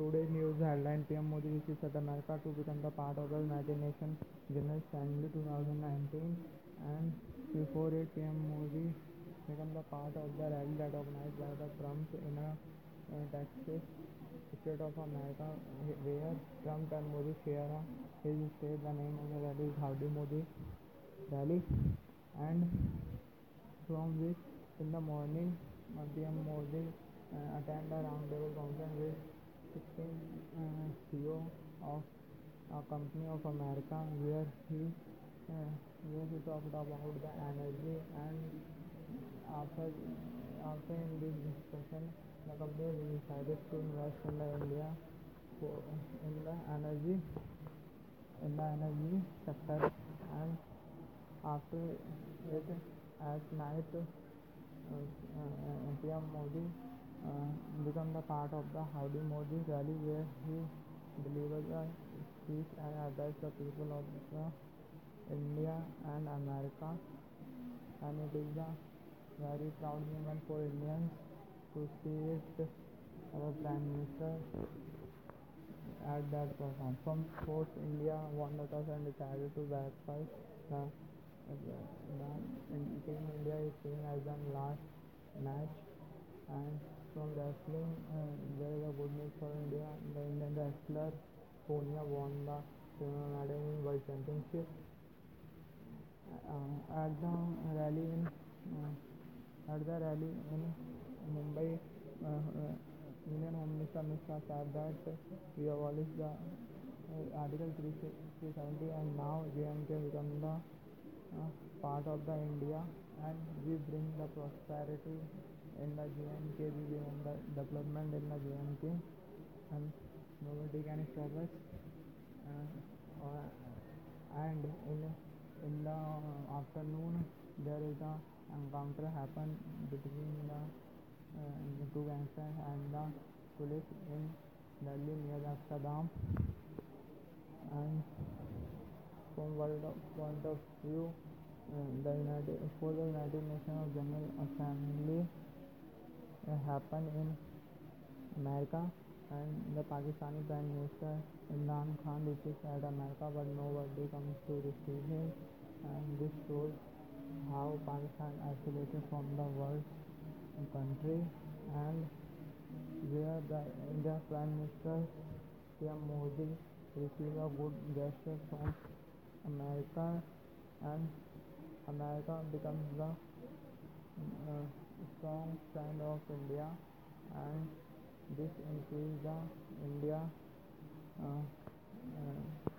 Today news headline: PM Modi visits South America to become the part of the United Nations General Assembly 2019, and before it PM Modi became the part of the rally that organized by the Trump in a uh, Texas state of America, where Trump and Modi share uh, his state. The name of the rally is Howdy Modi Rally, and from which in the morning uh, PM Modi attend a roundtable conference with it's been uh, CEO of a company of America where he uh, where he talked about the energy and after after in this discussion the company decided to invest in the India for, in the energy in the energy sector and after it has managed to uh, uh, PM Modi become the part of the Howdy Modi rally where he delivers a speech and addressed the people of the India and America and it is a very proud moment for Indians to see it our Prime Minister at that performance. From sports, India won the toss and decided to verify the Team India is seen as the last match and from wrestling where the goodness for India, the Indian wrestler Sonia won the silver medal in World Championship. Uh, at the rally in uh, at the rally in Mumbai, uh, uh, Indian Home Minister Mishra said that we abolished the uh, Article 370 and now JMK become the uh, part of the India and we bring the prosperity in the JNK, we bring the development in the JNK and nobody can stop us. Uh, or, and in, in the afternoon there is a encounter happen between the uh, two gangsters and the police in Delhi near Amsterdam and from world of point of view the United for the United Nations of General Assembly happened in America and the Pakistani Prime Minister Imran Khan reaches at America but nobody comes to receive him and this shows how Pakistan isolated from the world country and where the Indian Prime Minister PM Modi received a good gesture from America and America becomes the uh, strong friend of India and this increases the India uh, uh,